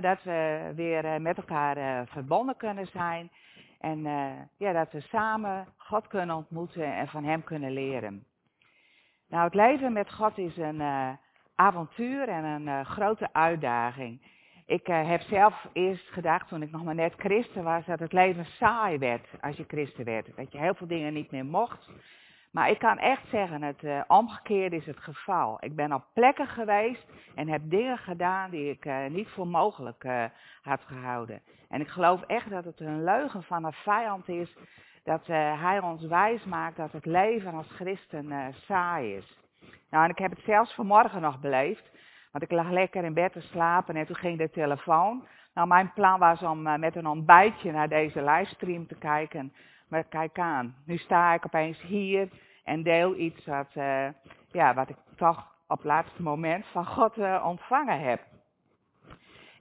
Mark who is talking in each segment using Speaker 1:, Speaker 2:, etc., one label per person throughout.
Speaker 1: Dat we weer eh, met elkaar eh, verbonden kunnen zijn. En eh, ja, dat we samen God kunnen ontmoeten en van Hem kunnen leren. Nou, het leven met God is een avontuur en een grote uitdaging. Ik heb zelf eerst gedacht, toen ik nog maar net christen was, dat het leven saai werd als je christen werd. Dat je heel veel dingen niet meer mocht. Maar ik kan echt zeggen, het uh, omgekeerde is het geval. Ik ben op plekken geweest en heb dingen gedaan die ik uh, niet voor mogelijk uh, had gehouden. En ik geloof echt dat het een leugen van een vijand is dat hij ons wijs maakt dat het leven als christen saai is. Nou, en ik heb het zelfs vanmorgen nog beleefd. Want ik lag lekker in bed te slapen en toen ging de telefoon. Nou, mijn plan was om met een ontbijtje naar deze livestream te kijken. Maar kijk aan, nu sta ik opeens hier en deel iets wat, uh, ja, wat ik toch op het laatste moment van God uh, ontvangen heb.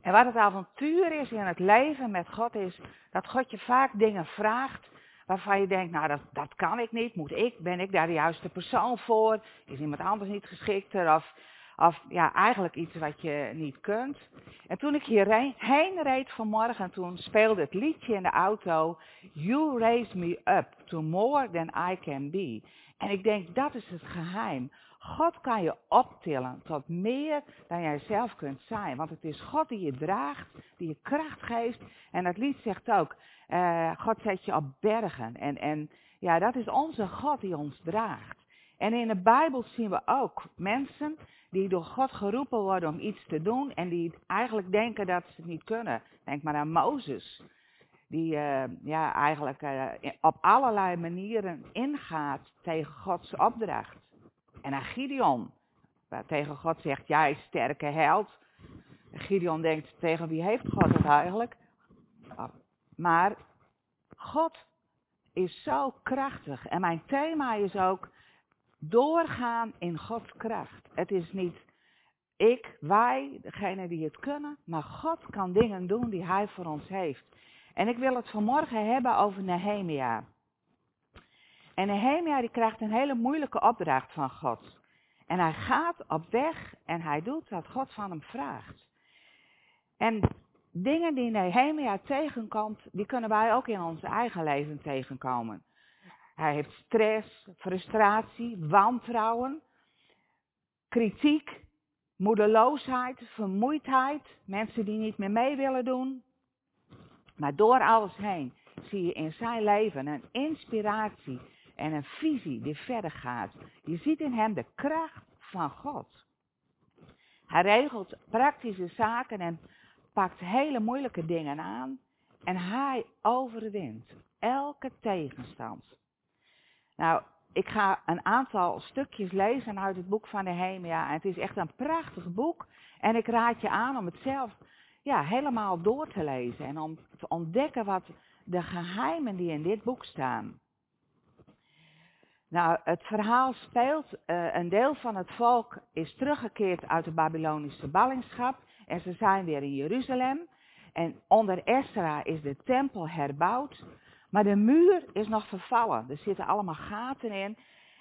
Speaker 1: En wat het avontuur is in het leven met God is dat God je vaak dingen vraagt waarvan je denkt, nou dat, dat kan ik niet, moet ik, ben ik daar de juiste persoon voor, is iemand anders niet geschikter of, of ja, eigenlijk iets wat je niet kunt. En toen ik hierheen reed vanmorgen, toen speelde het liedje in de auto, You raise me up to more than I can be. En ik denk, dat is het geheim. God kan je optillen tot meer dan jij zelf kunt zijn. Want het is God die je draagt, die je kracht geeft. En dat lied zegt ook, uh, God zet je op bergen. En, en ja, dat is onze God die ons draagt. En in de Bijbel zien we ook mensen die door God geroepen worden om iets te doen en die eigenlijk denken dat ze het niet kunnen. Denk maar aan Mozes die uh, ja, eigenlijk uh, op allerlei manieren ingaat tegen Gods opdracht. En aan Gideon, waar tegen God zegt, jij sterke held. Gideon denkt, tegen wie heeft God het eigenlijk? Maar God is zo krachtig. En mijn thema is ook doorgaan in Gods kracht. Het is niet ik, wij, degene die het kunnen, maar God kan dingen doen die Hij voor ons heeft. En ik wil het vanmorgen hebben over Nehemia. En Nehemia die krijgt een hele moeilijke opdracht van God. En hij gaat op weg en hij doet wat God van hem vraagt. En dingen die Nehemia tegenkomt, die kunnen wij ook in ons eigen leven tegenkomen. Hij heeft stress, frustratie, wantrouwen, kritiek, moedeloosheid, vermoeidheid, mensen die niet meer mee willen doen, maar door alles heen zie je in zijn leven een inspiratie en een visie die verder gaat. Je ziet in hem de kracht van God. Hij regelt praktische zaken en pakt hele moeilijke dingen aan. En hij overwint elke tegenstand. Nou, ik ga een aantal stukjes lezen uit het boek van Nehemia. En het is echt een prachtig boek. En ik raad je aan om het zelf ja, helemaal door te lezen en om te ontdekken wat de geheimen die in dit boek staan. Nou, het verhaal speelt, uh, een deel van het volk is teruggekeerd uit de Babylonische ballingschap en ze zijn weer in Jeruzalem. En onder Esra is de tempel herbouwd, maar de muur is nog vervallen. Er zitten allemaal gaten in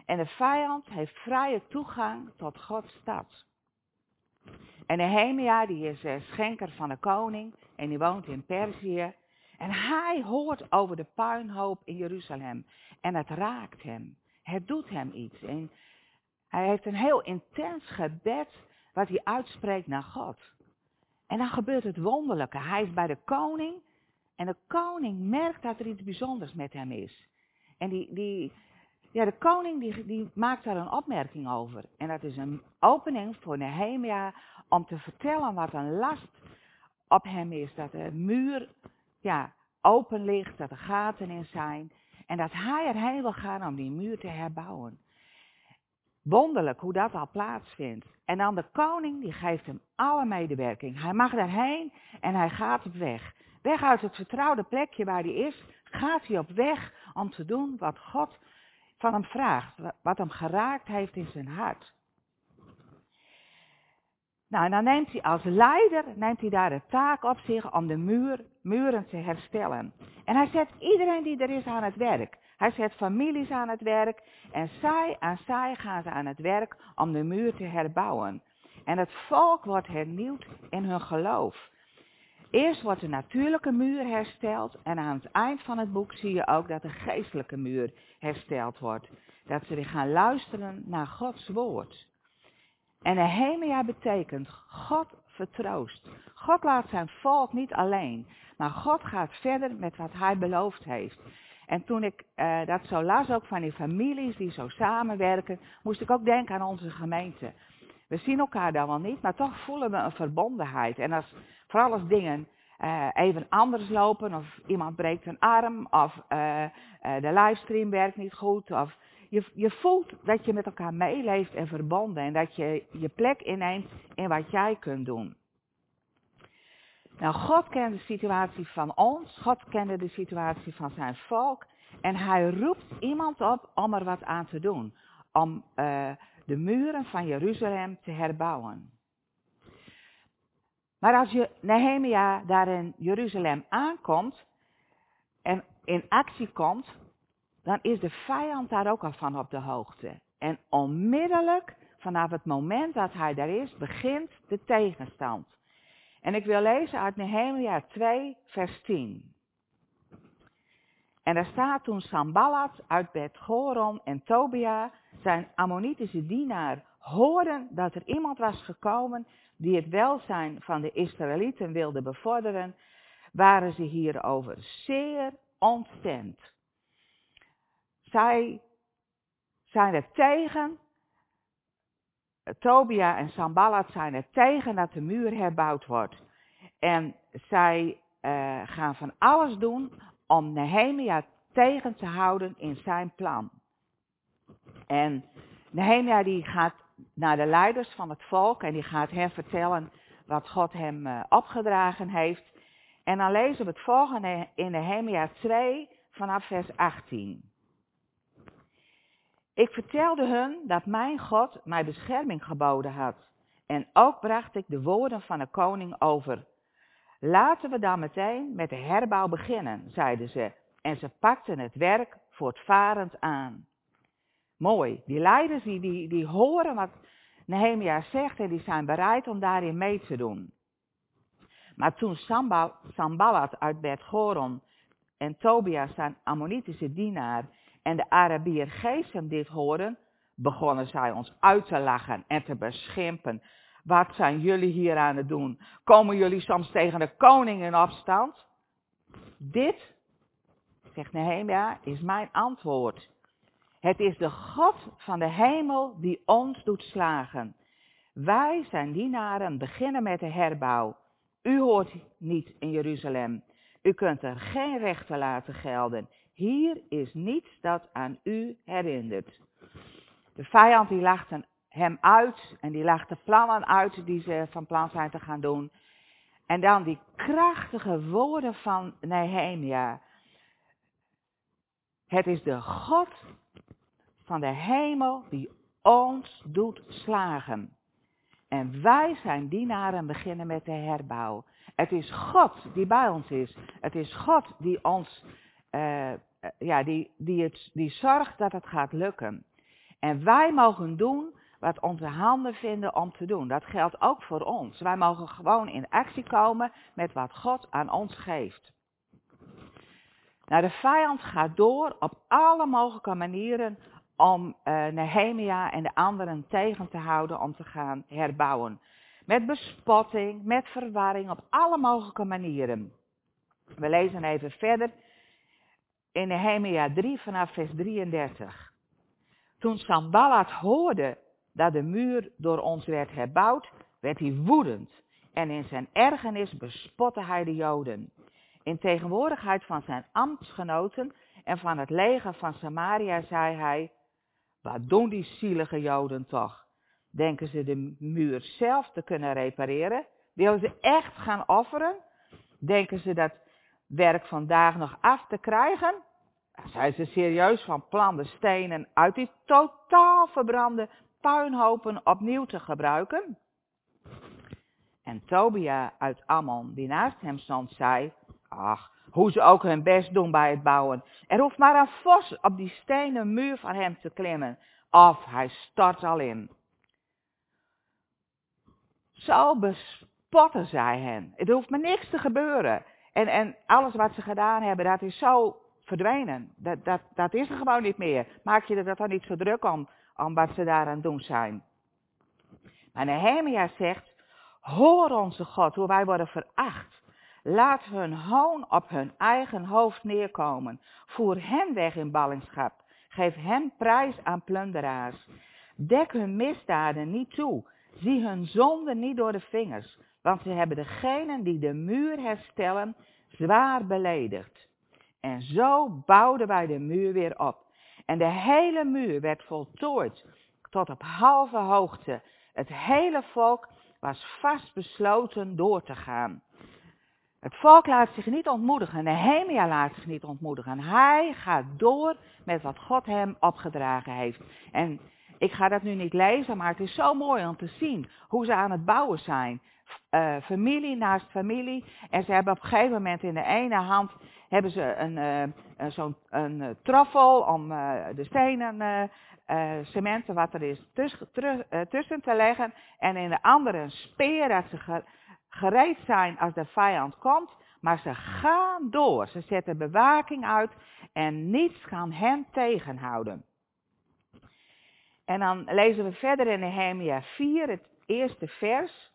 Speaker 1: en de vijand heeft vrije toegang tot Gods stad. En Nehemia, die is uh, schenker van de koning en die woont in Perzië. En hij hoort over de puinhoop in Jeruzalem. En het raakt hem. Het doet hem iets. En hij heeft een heel intens gebed wat hij uitspreekt naar God. En dan gebeurt het wonderlijke. Hij is bij de koning en de koning merkt dat er iets bijzonders met hem is. En die, die, ja, de koning die, die maakt daar een opmerking over. En dat is een opening voor Nehemia om te vertellen wat een last op hem is. Dat de muur ja, open ligt, dat er gaten in zijn. En dat hij erheen wil gaan om die muur te herbouwen. Wonderlijk hoe dat al plaatsvindt. En dan de koning, die geeft hem alle medewerking. Hij mag daarheen en hij gaat op weg. Weg uit het vertrouwde plekje waar hij is, gaat hij op weg om te doen wat God hem vraagt. Wat hem geraakt heeft in zijn hart. Nou, en dan neemt hij als leider, neemt hij daar de taak op zich om de muur, muren te herstellen. En hij zet iedereen die er is aan het werk. Hij zet families aan het werk en zij aan zij gaan ze aan het werk om de muur te herbouwen. En het volk wordt hernieuwd in hun geloof. Eerst wordt de natuurlijke muur hersteld en aan het eind van het boek zie je ook dat de geestelijke muur hersteld wordt. Dat ze weer gaan luisteren naar Gods woord. En Nehemia betekent God vertroost. God laat zijn volk niet alleen, maar God gaat verder met wat hij beloofd heeft. En toen ik uh, dat zo las, ook van die families die zo samenwerken, moest ik ook denken aan onze gemeente. We zien elkaar dan wel niet, maar toch voelen we een verbondenheid. En als, vooral als dingen uh, even anders lopen, of iemand breekt een arm, of uh, de livestream werkt niet goed, of je, je voelt dat je met elkaar meeleeft en verbonden en dat je je plek inneemt in wat jij kunt doen. Nou, God kent de situatie van ons, God kende de situatie van zijn volk en hij roept iemand op om er wat aan te doen. Om de muren van Jeruzalem te herbouwen. Maar als je Nehemia daar in Jeruzalem aankomt en in actie komt, dan is de vijand daar ook al van op de hoogte. En onmiddellijk, vanaf het moment dat hij daar is, begint de tegenstand. En ik wil lezen uit Nehemia 2, vers 10. En daar staat toen Sambalat uit Bet Goron en Tobia, zijn Ammonitische dienaar, hoorden dat er iemand was gekomen die het welzijn van de Israëlieten wilde bevorderen, waren ze hierover zeer ontstemd. Zij zijn er tegen, Tobia en Sambalat zijn er tegen dat de muur herbouwd wordt. En zij uh, gaan van alles doen om Nehemia tegen te houden in zijn plan. En Nehemia die gaat naar de leiders van het volk en die gaat hen vertellen wat God hem uh, opgedragen heeft. En dan lezen we het volgende in Nehemia 2 vanaf vers 18. Ik vertelde hun dat mijn God mij bescherming geboden had. En ook bracht ik de woorden van de koning over. Laten we dan meteen met de herbouw beginnen, zeiden ze. En ze pakten het werk voortvarend aan. Mooi. Die leiders die, die, die horen wat Nehemia zegt en die zijn bereid om daarin mee te doen. Maar toen Sambalat uit Bet Goron en Tobia zijn Ammonitische dienaar en de Arabier Gesem dit hoorden, begonnen zij ons uit te lachen en te beschimpen. Wat zijn jullie hier aan het doen? Komen jullie soms tegen de koning in opstand? Dit, zegt Nehemia, is mijn antwoord. Het is de God van de hemel die ons doet slagen. Wij zijn dienaren beginnen met de herbouw. U hoort niet in Jeruzalem. U kunt er geen rechten laten gelden. Hier is niets dat aan u herinnert. De vijand die lachte hem uit en die lachte plannen uit die ze van plan zijn te gaan doen. En dan die krachtige woorden van Nehemia. Het is de God van de hemel die ons doet slagen. En wij zijn dienaren beginnen met de herbouw. Het is God die bij ons is. Het is God die ons uh, ja, die, die, het, die zorgt dat het gaat lukken. En wij mogen doen wat onze handen vinden om te doen. Dat geldt ook voor ons. Wij mogen gewoon in actie komen met wat God aan ons geeft. Nou, de vijand gaat door op alle mogelijke manieren om uh, Nehemia en de anderen tegen te houden om te gaan herbouwen. Met bespotting, met verwarring, op alle mogelijke manieren. We lezen even verder in Nehemia 3 vanaf vers 33. Toen Sambalat hoorde dat de muur door ons werd herbouwd, werd hij woedend en in zijn ergernis bespotte hij de Joden. In tegenwoordigheid van zijn ambtsgenoten en van het leger van Samaria zei hij, wat doen die zielige Joden toch? Denken ze de muur zelf te kunnen repareren? Willen ze echt gaan offeren? Denken ze dat werk vandaag nog af te krijgen? Zijn ze serieus van plan de stenen uit die totaal verbrande puinhopen opnieuw te gebruiken? En Tobia uit Ammon, die naast hem stond, zei, ach, hoe ze ook hun best doen bij het bouwen. Er hoeft maar een vos op die stenen muur van hem te klimmen, of hij stort al in. Zo spotten zij hen. Er hoeft maar niks te gebeuren. En, en alles wat ze gedaan hebben, dat is zo verdwenen. Dat, dat, dat is er gewoon niet meer. Maak je er dan niet zo druk om, wat ze aan doen zijn. Maar Nehemia zegt, hoor onze God, hoe wij worden veracht. Laat hun hoon op hun eigen hoofd neerkomen. Voer hen weg in ballingschap. Geef hen prijs aan plunderaars. Dek hun misdaden niet toe. Zie hun zonden niet door de vingers. Want ze hebben degenen die de muur herstellen zwaar beledigd. En zo bouwden wij de muur weer op. En de hele muur werd voltooid tot op halve hoogte. Het hele volk was vastbesloten door te gaan. Het volk laat zich niet ontmoedigen. Nehemia laat zich niet ontmoedigen. Hij gaat door met wat God hem opgedragen heeft. En ik ga dat nu niet lezen, maar het is zo mooi om te zien hoe ze aan het bouwen zijn. Uh, familie naast familie. En ze hebben op een gegeven moment in de ene hand hebben ze een, uh, zo'n een uh, troffel om de stenen, cementen wat er is tussen, tussen te leggen. En in de andere een speer dat ze gereed zijn als de vijand komt. Maar ze gaan door. Ze zetten bewaking uit en niets kan hen tegenhouden. En dan lezen we verder in Nehemia 4, het eerste vers.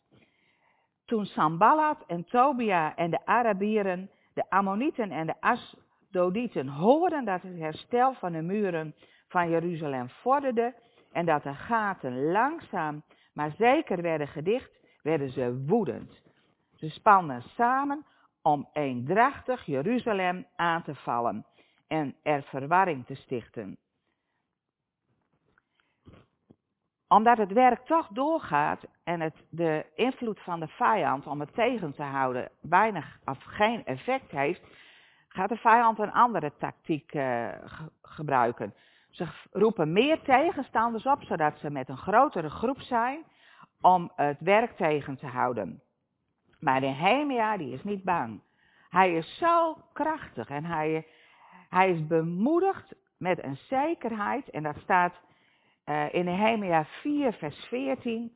Speaker 1: Toen Sambalat en Tobia en de Arabieren, de Ammonieten en de Asdodieten hoorden dat het herstel van de muren van Jeruzalem vorderde en dat de gaten langzaam maar zeker werden gedicht, werden ze woedend. Ze spannen samen om eendrachtig Jeruzalem aan te vallen en er verwarring te stichten. Omdat het werk toch doorgaat en het de invloed van de vijand om het tegen te houden weinig of geen effect heeft, gaat de vijand een andere tactiek uh, gebruiken. Ze roepen meer tegenstanders op, zodat ze met een grotere groep zijn om het werk tegen te houden. Maar Nehemia, die is niet bang. Hij is zo krachtig en hij, hij is bemoedigd met een zekerheid. En dat staat uh, in Nehemia 4, vers 14.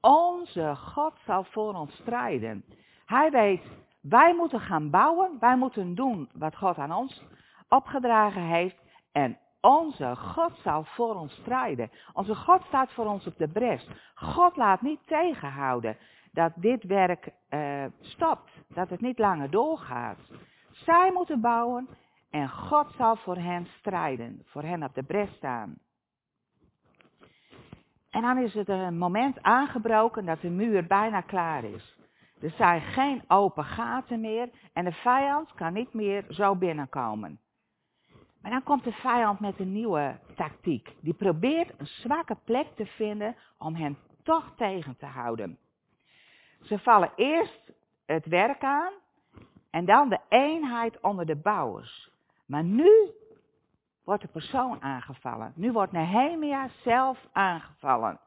Speaker 1: Onze God zal voor ons strijden. Hij weet, wij moeten gaan bouwen. Wij moeten doen wat God aan ons opgedragen heeft. En onze God zal voor ons strijden. Onze God staat voor ons op de bres. God laat niet tegenhouden dat dit werk uh, stopt, dat het niet langer doorgaat. Zij moeten bouwen en God zal voor hen strijden, voor hen op de bres staan. En dan is het een moment aangebroken dat de muur bijna klaar is. Er zijn geen open gaten meer en de vijand kan niet meer zo binnenkomen. Maar dan komt de vijand met een nieuwe tactiek. Die probeert een zwakke plek te vinden om hen toch tegen te houden. Ze vallen eerst het werk aan en dan de eenheid onder de bouwers. Maar nu wordt de persoon aangevallen. Nu wordt Nehemia zelf aangevallen.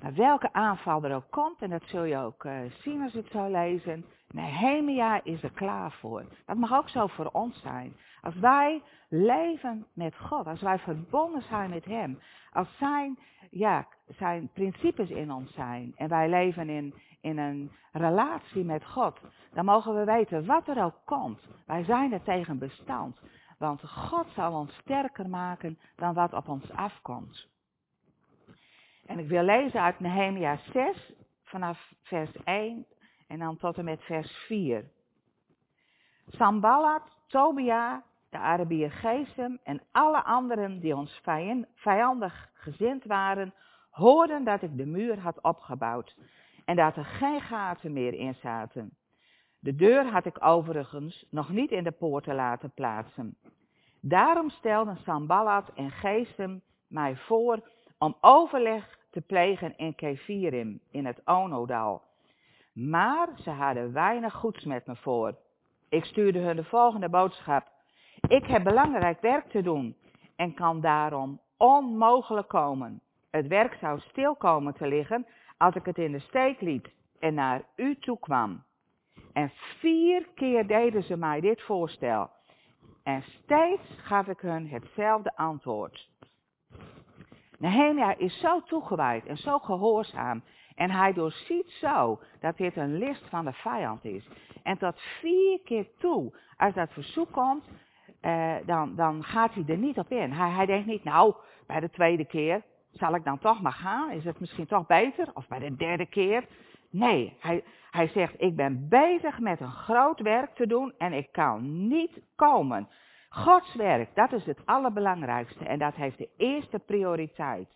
Speaker 1: Maar welke aanval er ook komt, en dat zul je ook uh, zien als je het zo lezen, Nehemia is er klaar voor. Dat mag ook zo voor ons zijn. Als wij leven met God, als wij verbonden zijn met Hem, als zijn, ja, zijn principes in ons zijn en wij leven in, in een relatie met God, dan mogen we weten wat er ook komt. Wij zijn er tegen bestand, want God zal ons sterker maken dan wat op ons afkomt. En ik wil lezen uit Nehemia 6 vanaf vers 1 en dan tot en met vers 4. Sambalat, Tobia, de Arabier Gesem en alle anderen die ons vijandig gezind waren, hoorden dat ik de muur had opgebouwd en dat er geen gaten meer in zaten. De deur had ik overigens nog niet in de poorten laten plaatsen. Daarom stelden Sambalat en Gesem mij voor om overleg te plegen in Kefirim, in het Onodal. Maar ze hadden weinig goeds met me voor. Ik stuurde hun de volgende boodschap. Ik heb belangrijk werk te doen en kan daarom onmogelijk komen. Het werk zou stil komen te liggen als ik het in de steek liet en naar u toe kwam. En vier keer deden ze mij dit voorstel. En steeds gaf ik hun hetzelfde antwoord. Nehemia is zo toegewijd en zo gehoorzaam En hij doorziet zo dat dit een list van de vijand is. En tot vier keer toe, als dat verzoek komt, eh, dan, dan gaat hij er niet op in. Hij, hij denkt niet, nou, bij de tweede keer zal ik dan toch maar gaan? Is het misschien toch beter? Of bij de derde keer? Nee, hij, hij zegt, ik ben bezig met een groot werk te doen en ik kan niet komen. Gods werk, dat is het allerbelangrijkste en dat heeft de eerste prioriteit.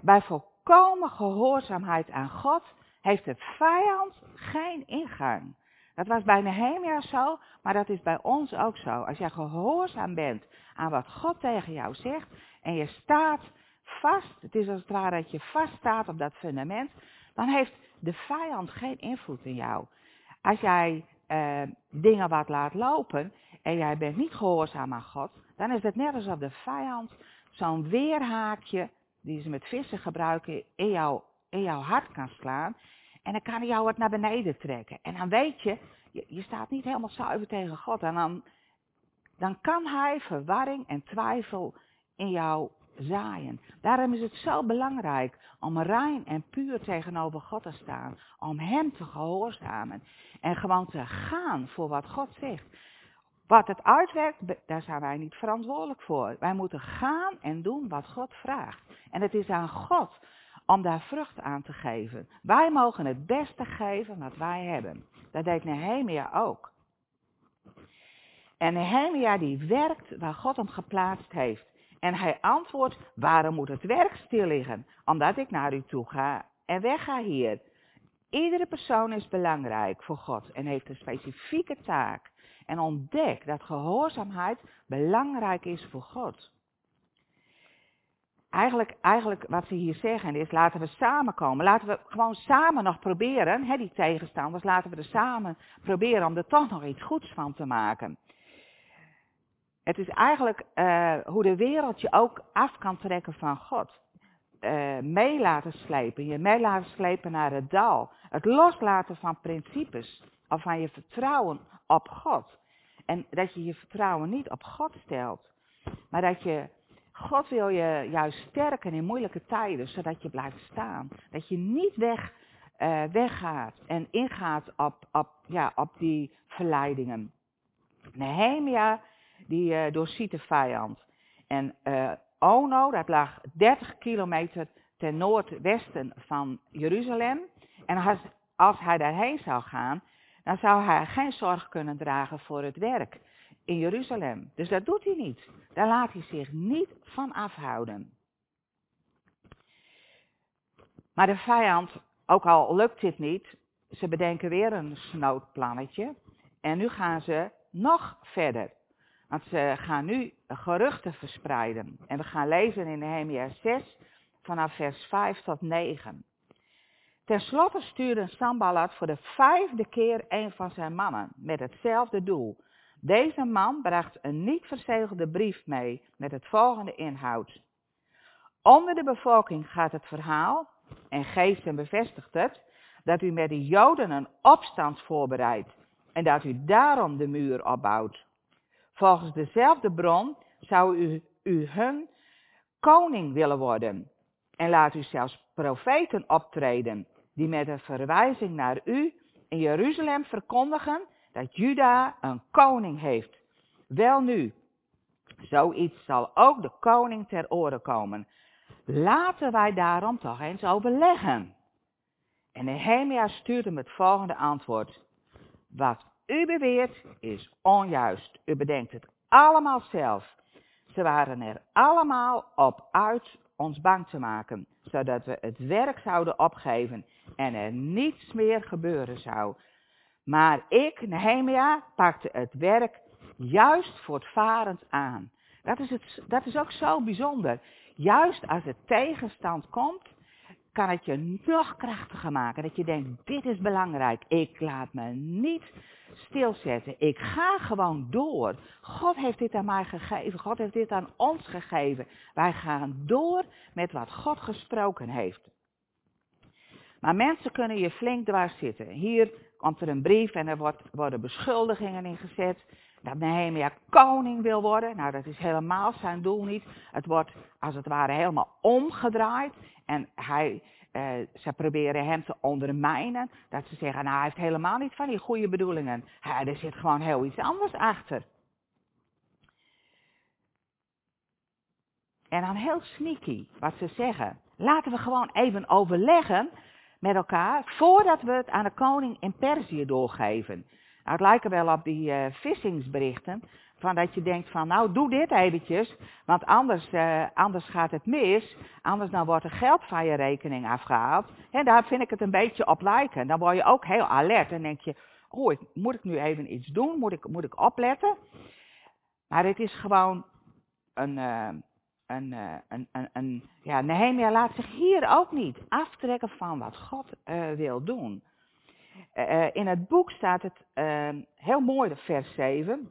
Speaker 1: Bij volkomen gehoorzaamheid aan God heeft de vijand geen ingang. Dat was bij Nehemia zo, maar dat is bij ons ook zo. Als jij gehoorzaam bent aan wat God tegen jou zegt en je staat vast, het is als het ware dat je vast staat op dat fundament, dan heeft de vijand geen invloed in jou. Als jij uh, dingen wat laat lopen en jij bent niet gehoorzaam aan God, dan is het net alsof de vijand zo'n weerhaakje, die ze met vissen gebruiken, in, jou, in jouw hart kan slaan. En dan kan hij jou het naar beneden trekken. En dan weet je, je, je staat niet helemaal zuiver tegen God. En dan, dan kan hij verwarring en twijfel in jou zaaien. Daarom is het zo belangrijk om rein en puur tegenover God te staan. Om Hem te gehoorzamen. En gewoon te gaan voor wat God zegt. Wat het uitwerkt, daar zijn wij niet verantwoordelijk voor. Wij moeten gaan en doen wat God vraagt. En het is aan God om daar vrucht aan te geven. Wij mogen het beste geven wat wij hebben. Dat deed Nehemia ook. En Nehemia die werkt waar God hem geplaatst heeft. En hij antwoordt, waarom moet het werk stil liggen? Omdat ik naar u toe ga en wegga hier. Iedere persoon is belangrijk voor God en heeft een specifieke taak. En ontdek dat gehoorzaamheid belangrijk is voor God. Eigenlijk, eigenlijk wat ze hier zeggen is, laten we samenkomen. Laten we gewoon samen nog proberen, hè, die tegenstanders, laten we er samen proberen om er toch nog iets goeds van te maken. Het is eigenlijk uh, hoe de wereld je ook af kan trekken van God. Uh, mee laten slepen, je mee laten slepen naar het dal. Het loslaten van principes of van je vertrouwen op God. En dat je je vertrouwen niet op God stelt, maar dat je, God wil je juist sterken in moeilijke tijden, zodat je blijft staan. Dat je niet weg, uh, weggaat en ingaat op, op, ja, op die verleidingen. Nehemia die uh, doorziet de vijand. En uh, Ono, dat lag 30 kilometer ten noordwesten van Jeruzalem. En als, als hij daarheen zou gaan, dan zou hij geen zorg kunnen dragen voor het werk in Jeruzalem. Dus dat doet hij niet. Daar laat hij zich niet van afhouden. Maar de vijand, ook al lukt dit niet, ze bedenken weer een snoodplannetje. En nu gaan ze nog verder. Want ze gaan nu geruchten verspreiden. En we gaan lezen in Nehemia 6 vanaf vers 5 tot 9. Ten slotte stuurde Sambalat voor de vijfde keer een van zijn mannen met hetzelfde doel. Deze man bracht een niet verzegelde brief mee met het volgende inhoud. Onder de bevolking gaat het verhaal, en Geesten bevestigt het, dat u met de Joden een opstand voorbereidt en dat u daarom de muur opbouwt. Volgens dezelfde bron zou u, hun koning willen worden. En laat u zelfs profeten optreden, die met een verwijzing naar u in Jeruzalem verkondigen dat Juda een koning heeft. Wel nu, zoiets zal ook de koning ter oren komen. Laten wij daarom toch eens overleggen. En Nehemia stuurt hem het volgende antwoord. Wat u beweert is onjuist. U bedenkt het allemaal zelf. Ze waren er allemaal op uit ons bang te maken, zodat we het werk zouden opgeven en er niets meer gebeuren zou. Maar ik, Nehemia, pakte het werk juist voortvarend aan. Dat is, het, dat is ook zo bijzonder. Juist als er tegenstand komt, kan het je nog krachtiger maken. Dat je denkt, dit is belangrijk. Ik laat me niet stilzetten. Ik ga gewoon door. God heeft dit aan mij gegeven. God heeft dit aan ons gegeven. Wij gaan door met wat God gesproken heeft. Maar mensen kunnen je flink dwars zitten. Hier komt er een brief en er wordt, worden beschuldigingen ingezet. Dat Nehemia koning wil worden. Nou, dat is helemaal zijn doel niet. Het wordt als het ware helemaal omgedraaid. En hij, uh, ze proberen hem te ondermijnen. Dat ze zeggen, nou hij heeft helemaal niet van die goede bedoelingen. Ja, er zit gewoon heel iets anders achter. En dan heel sneaky wat ze zeggen. Laten we gewoon even overleggen met elkaar voordat we het aan de koning in Perzië doorgeven. Nou, het lijkt wel op die uh, vissingsberichten. Van dat je denkt van, nou doe dit eventjes, want anders, uh, anders gaat het mis. Anders dan wordt er geld van je rekening afgehaald. En daar vind ik het een beetje op lijken. Dan word je ook heel alert en denk je, oh, moet ik nu even iets doen? Moet ik, moet ik opletten? Maar het is gewoon een, uh, een, uh, een, een, een, ja, Nehemia laat zich hier ook niet aftrekken van wat God wil doen. in het boek staat het heel mooi, vers 7.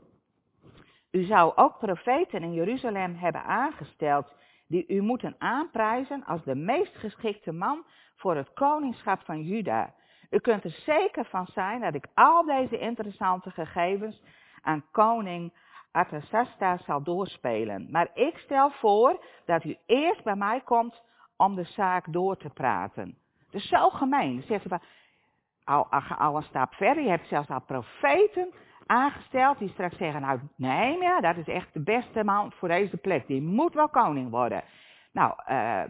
Speaker 1: U zou ook profeten in Jeruzalem hebben aangesteld die u moeten aanprijzen als de meest geschikte man voor het koningschap van Juda. U kunt er zeker van zijn dat ik al deze interessante gegevens aan koning Artasasta zal doorspelen. Maar ik stel voor dat u eerst bij mij komt om de zaak door te praten. Dus zo gemeen. Zegt ze, al, al een stap verder, je hebt zelfs al profeten aangesteld die straks zeggen, nou nee, ja, dat is echt de beste man voor deze plek. Die moet wel koning worden. Nou, uh,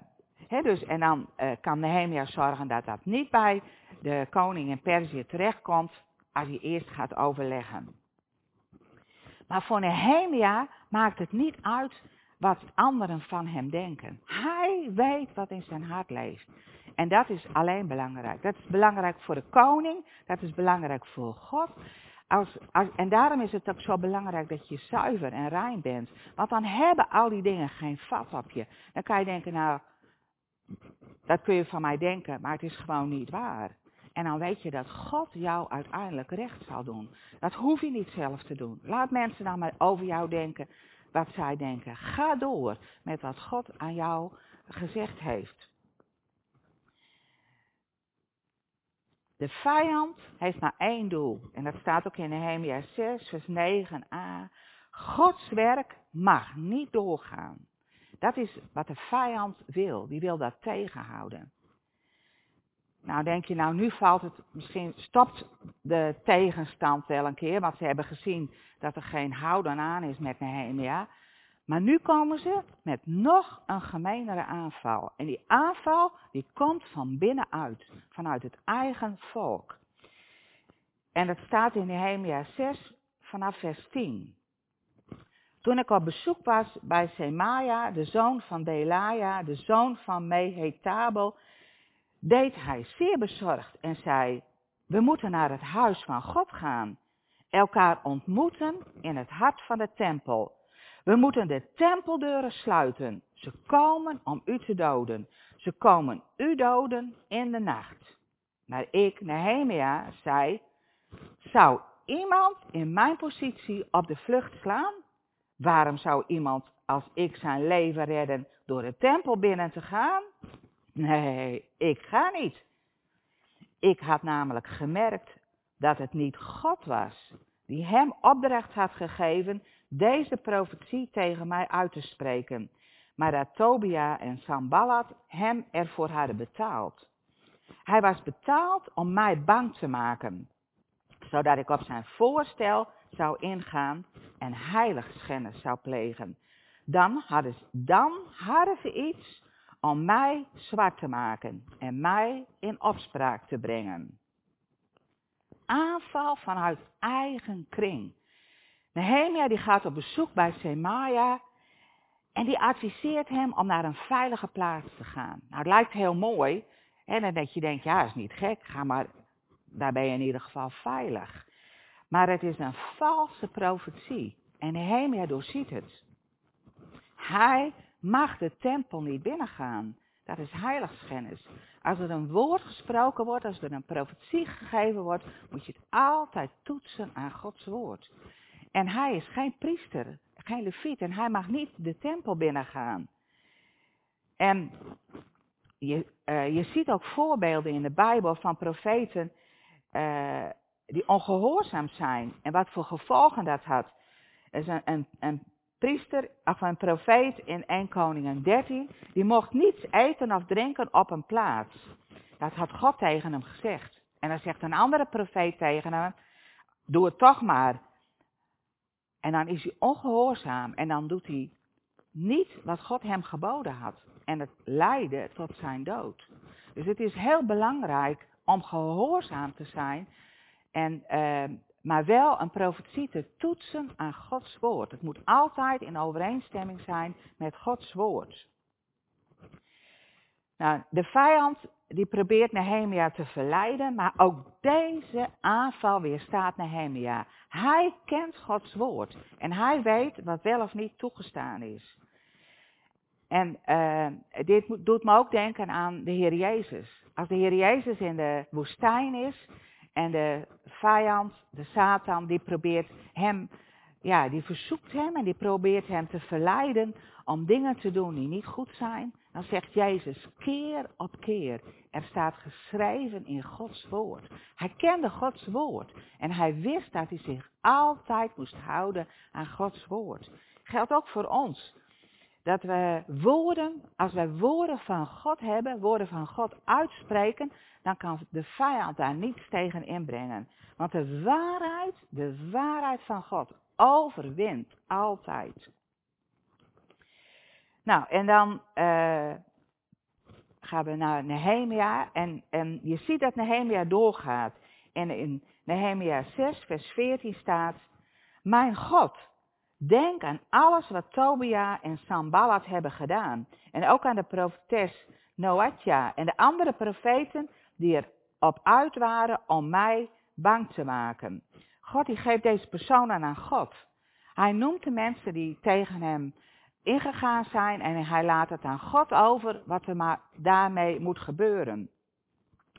Speaker 1: dus, en dan uh, kan Nehemia zorgen dat dat niet bij de koning in Perzië terechtkomt als hij eerst gaat overleggen. Maar voor Nehemia maakt het niet uit wat anderen van hem denken. Hij weet wat in zijn hart leeft. En dat is alleen belangrijk. Dat is belangrijk voor de koning, dat is belangrijk voor God. Als, en daarom is het ook zo belangrijk dat je zuiver en rein bent. Want dan hebben al die dingen geen vat op je. Dan kan je denken, nou, dat kun je van mij denken, maar het is gewoon niet waar. En dan weet je dat God jou uiteindelijk recht zal doen. Dat hoef je niet zelf te doen. Laat mensen dan maar over jou denken wat zij denken. Ga door met wat God aan jou gezegd heeft. De vijand heeft maar één doel. En dat staat ook in Nehemia 6, vers 9a. Gods werk mag niet doorgaan. Dat is wat de vijand wil. Die wil dat tegenhouden. Nou denk je, nou nu valt het, misschien stopt de tegenstand wel een keer, want ze hebben gezien dat er geen houden aan is met Nehemia. Maar nu komen ze met nog een gemeenere aanval. En die aanval die komt van binnenuit, vanuit het eigen volk. En dat staat in Nehemia 6 vanaf vers 10. Toen ik op bezoek was bij Semaia, de zoon van Delaja, de zoon van Mehetabel, deed hij zeer bezorgd en zei, we moeten naar het huis van God gaan, elkaar ontmoeten in het hart van de tempel we moeten de tempeldeuren sluiten. Ze komen om u te doden. Ze komen u doden in de nacht. Maar ik, Nehemia, zei, zou iemand in mijn positie op de vlucht slaan? Waarom zou iemand als ik zijn leven redden door de tempel binnen te gaan? Nee, ik ga niet. Ik had namelijk gemerkt dat het niet God was die hem opdracht had gegeven deze profetie tegen mij uit te spreken, maar dat Tobia en Sambalat hem ervoor hadden betaald. Hij was betaald om mij bang te maken, zodat ik op zijn voorstel zou ingaan en heiligschennis zou plegen. Dan hadden, ze, dan hadden ze iets om mij zwart te maken en mij in opspraak te brengen. Aanval vanuit eigen kring. Nehemia die gaat op bezoek bij Semaia en die adviseert hem om naar een veilige plaats te gaan. Nou, het lijkt heel mooi. En dat je denkt, ja, is niet gek, ga maar, daar ben je in ieder geval veilig. Maar het is een valse profetie. En Nehemia doorziet het. Hij mag de tempel niet binnengaan. Dat is heiligschennis. Als er een woord gesproken wordt, als er een profetie gegeven wordt, moet je het altijd toetsen aan Gods woord. En hij is geen priester, geen leviet en hij mag niet de tempel binnengaan. En je, uh, je ziet ook voorbeelden in de Bijbel van profeten uh, die ongehoorzaam zijn en wat voor gevolgen dat had. Er is een priester, of een profeet in 1 Koningen 13, die mocht niets eten of drinken op een plaats. Dat had God tegen hem gezegd. En dan zegt een andere profeet tegen hem, doe het toch maar. En dan is hij ongehoorzaam en dan doet hij niet wat God hem geboden had. En het leidde tot zijn dood. Dus het is heel belangrijk om gehoorzaam te zijn en uh, maar wel een profetie te toetsen aan Gods woord. Het moet altijd in overeenstemming zijn met Gods woord. Nou, de vijand die probeert Nehemia te verleiden, maar ook deze aanval weerstaat Nehemia. Hij kent Gods woord en hij weet wat wel of niet toegestaan is. En uh, dit doet me ook denken aan de Heer Jezus. Als de Heer Jezus in de woestijn is, en de vijand, de Satan, die probeert hem, ja, die verzoekt hem en die probeert hem te verleiden om dingen te doen die niet goed zijn. Dan zegt Jezus keer op keer, er staat geschreven in Gods woord. Hij kende Gods woord en hij wist dat hij zich altijd moest houden aan Gods woord. Geldt ook voor ons. Dat we woorden, als wij woorden van God hebben, woorden van God uitspreken, dan kan de vijand daar niets tegen inbrengen. Want de waarheid, de waarheid van God overwint altijd. Nou, en dan uh, gaan we naar Nehemia. En, en je ziet dat Nehemia doorgaat. En in Nehemia 6, vers 14 staat: Mijn God, denk aan alles wat Tobia en Sambalat hebben gedaan. En ook aan de profetes Noatja en de andere profeten die erop uit waren om mij bang te maken. God die geeft deze personen aan God. Hij noemt de mensen die tegen hem ingegaan zijn en hij laat het aan God over wat er maar daarmee moet gebeuren.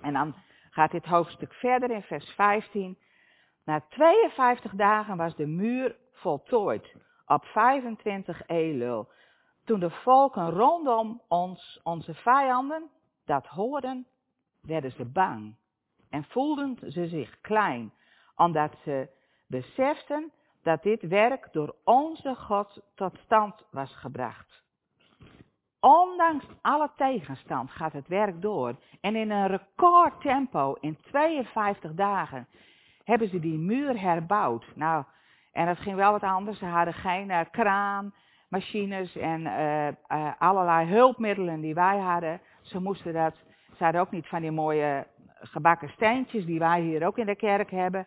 Speaker 1: En dan gaat dit hoofdstuk verder in vers 15. Na 52 dagen was de muur voltooid op 25 Elul. Toen de volken rondom ons, onze vijanden, dat hoorden, werden ze bang en voelden ze zich klein, omdat ze beseften dat dit werk door onze God tot stand was gebracht. Ondanks alle tegenstand gaat het werk door en in een recordtempo, in 52 dagen, hebben ze die muur herbouwd. Nou, en dat ging wel wat anders. Ze hadden geen uh, kraan, machines en uh, uh, allerlei hulpmiddelen die wij hadden. Ze moesten dat ze hadden ook niet van die mooie gebakken steentjes die wij hier ook in de kerk hebben.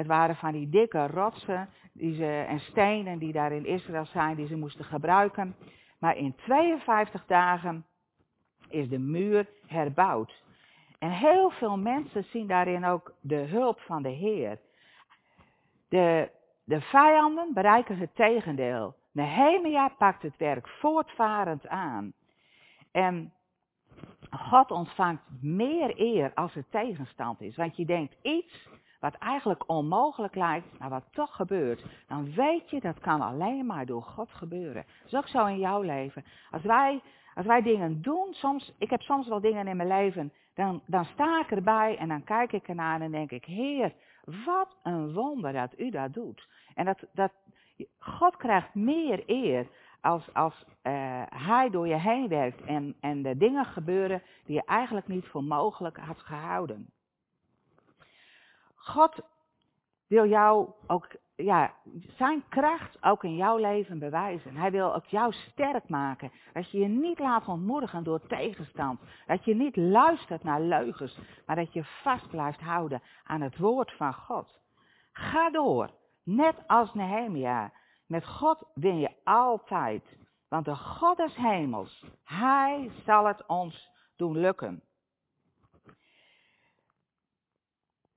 Speaker 1: Het waren van die dikke rotsen die ze, en stenen die daar in Israël zijn, die ze moesten gebruiken. Maar in 52 dagen is de muur herbouwd. En heel veel mensen zien daarin ook de hulp van de Heer. De, de vijanden bereiken het tegendeel. Nehemia pakt het werk voortvarend aan. En God ontvangt meer eer als er tegenstand is. Want je denkt iets wat eigenlijk onmogelijk lijkt, maar wat toch gebeurt. Dan weet je dat kan alleen maar door God gebeuren. Dat is ook zo in jouw leven. Als wij, als wij dingen doen, soms, ik heb soms wel dingen in mijn leven, dan, dan sta ik erbij en dan kijk ik ernaar en denk ik, Heer, wat een wonder dat u dat doet. En dat, dat, God krijgt meer eer als, als uh, hij door je heen werkt en, en de dingen gebeuren die je eigenlijk niet voor mogelijk had gehouden. God wil jou ook, ja, zijn kracht ook in jouw leven bewijzen. Hij wil ook jou sterk maken. Dat je je niet laat ontmoedigen door tegenstand. Dat je niet luistert naar leugens, maar dat je vast blijft houden aan het woord van God. Ga door, net als Nehemia. Met God win je altijd. Want de God des hemels, Hij zal het ons doen lukken.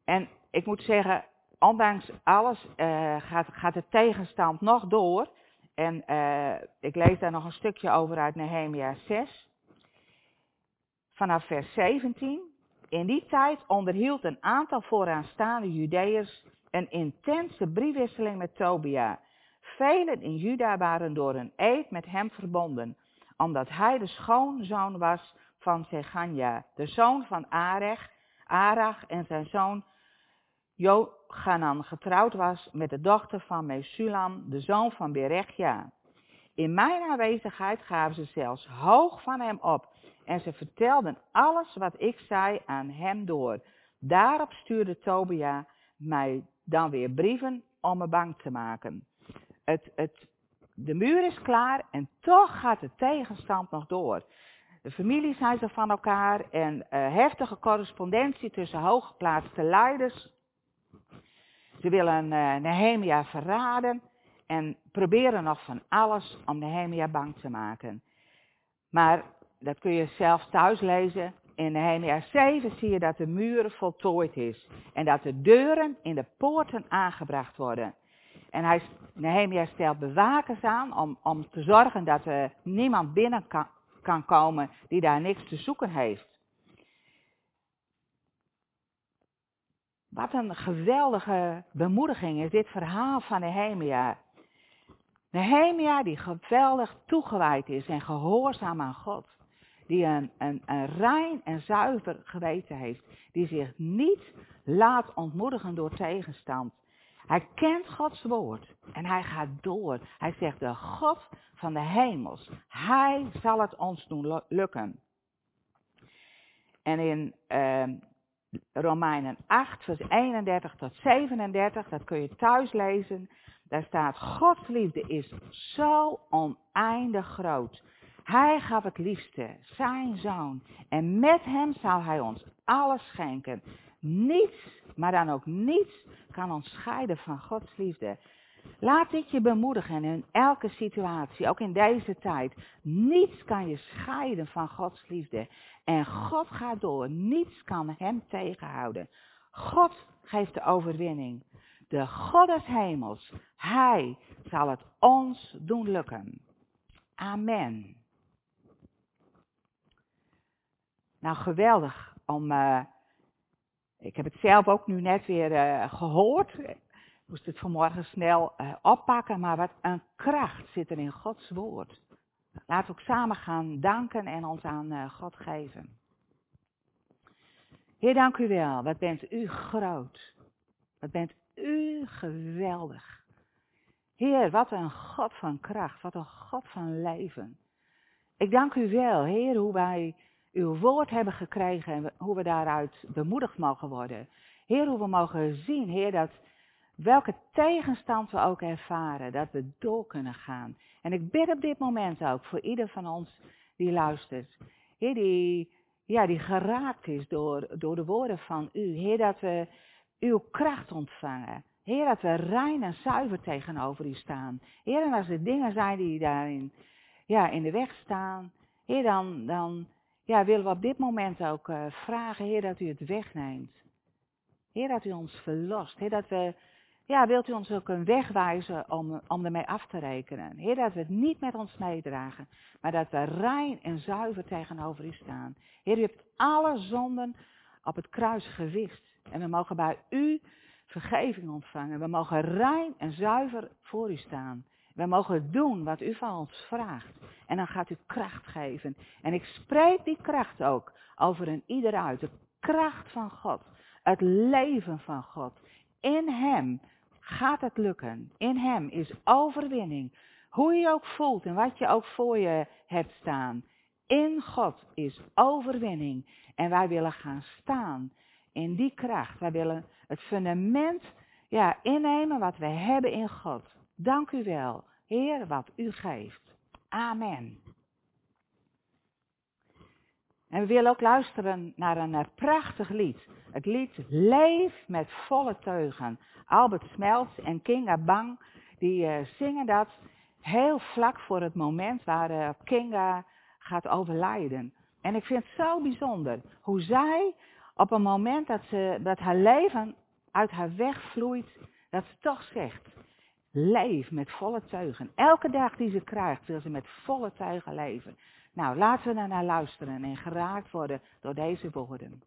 Speaker 1: En ik moet zeggen, ondanks alles uh, gaat, gaat de tegenstand nog door. En uh, ik lees daar nog een stukje over uit Nehemia 6. Vanaf vers 17. In die tijd onderhield een aantal vooraanstaande Judeërs een intense briefwisseling met Tobia. Velen in Juda waren door een eed met hem verbonden, omdat hij de schoonzoon was van Zeganja, de zoon van Arech, Arach en zijn zoon Jochanan getrouwd was met de dochter van Mesulam, de zoon van Berechja. In mijn aanwezigheid gaven ze zelfs hoog van hem op. En ze vertelden alles wat ik zei aan hem door. Daarop stuurde Tobia mij dan weer brieven om me bang te maken. Het, het, de muur is klaar en toch gaat de tegenstand nog door. De families zijn ze van elkaar en uh, heftige correspondentie tussen hooggeplaatste leiders. Ze willen uh, Nehemia verraden en proberen nog van alles om Nehemia bang te maken. Maar dat kun je zelf thuis lezen. In Nehemia 7 zie je dat de muur voltooid is. En dat de deuren in de poorten aangebracht worden. En hij, Nehemia stelt bewakers aan om, om te zorgen dat er niemand binnen kan, kan komen die daar niks te zoeken heeft. Wat een geweldige bemoediging is dit verhaal van Nehemia. Nehemia die geweldig toegewijd is en gehoorzaam aan God. Die een, een, een rein en zuiver geweten heeft. Die zich niet laat ontmoedigen door tegenstand. Hij kent Gods woord en hij gaat door. Hij zegt de God van de hemels. Hij zal het ons doen lukken. En in uh, Romeinen 8, vers 31 tot 37, dat kun je thuis lezen. Daar staat, Gods liefde is zo oneindig groot. Hij gaf het liefste, zijn zoon. En met hem zal hij ons alles schenken. Niets, maar dan ook niets, kan ons scheiden van Gods liefde. Laat dit je bemoedigen in elke situatie, ook in deze tijd. Niets kan je scheiden van Gods liefde. En God gaat door, niets kan hem tegenhouden. God geeft de overwinning. De God des hemels, Hij zal het ons doen lukken. Amen. Nou, geweldig om. Uh, ik heb het zelf ook nu net weer uh, gehoord. Moest het vanmorgen snel uh, oppakken, maar wat een kracht zit er in Gods woord. We ook samen gaan danken en ons aan God geven. Heer, dank u wel. Wat bent u groot. Wat bent u geweldig. Heer, wat een God van kracht, wat een God van leven. Ik dank u wel, Heer, hoe wij uw woord hebben gekregen en hoe we daaruit bemoedigd mogen worden. Heer, hoe we mogen zien, Heer, dat welke tegenstand we ook ervaren, dat we door kunnen gaan. En ik bid op dit moment ook voor ieder van ons die luistert. Heer, die, ja, die geraakt is door, door de woorden van u. Heer, dat we uw kracht ontvangen. Heer, dat we rein en zuiver tegenover u staan. Heer, en als er dingen zijn die daarin ja, in de weg staan, Heer, dan, dan ja, willen we op dit moment ook uh, vragen, Heer, dat u het wegneemt. Heer, dat u ons verlost. Heer, dat we, ja, wilt u ons ook een weg wijzen om, om ermee af te rekenen. Heer, dat we het niet met ons meedragen, maar dat we rein en zuiver tegenover u staan. Heer, u hebt alle zonden op het kruis gewist. En we mogen bij u vergeving ontvangen. We mogen rein en zuiver voor u staan. We mogen doen wat u van ons vraagt. En dan gaat u kracht geven. En ik spreek die kracht ook over een ieder uit. De kracht van God. Het leven van God. In Hem gaat het lukken. In Hem is overwinning. Hoe je ook voelt en wat je ook voor je hebt staan. In God is overwinning. En wij willen gaan staan in die kracht. Wij willen het fundament ja, innemen wat we hebben in God. Dank u wel, Heer, wat u geeft. Amen. En we willen ook luisteren naar een eh, prachtig lied. Het lied Leef met volle teugen. Albert Smelts en Kinga Bang, die uh, zingen dat heel vlak voor het moment waar uh, Kinga gaat overlijden. En ik vind het zo bijzonder hoe zij op een moment dat, ze, dat haar leven uit haar weg vloeit, dat ze toch zegt, leef met volle teugen. Elke dag die ze krijgt, wil ze met volle teugen leven. Nou, laten we naar luisteren en geraakt worden door deze woorden.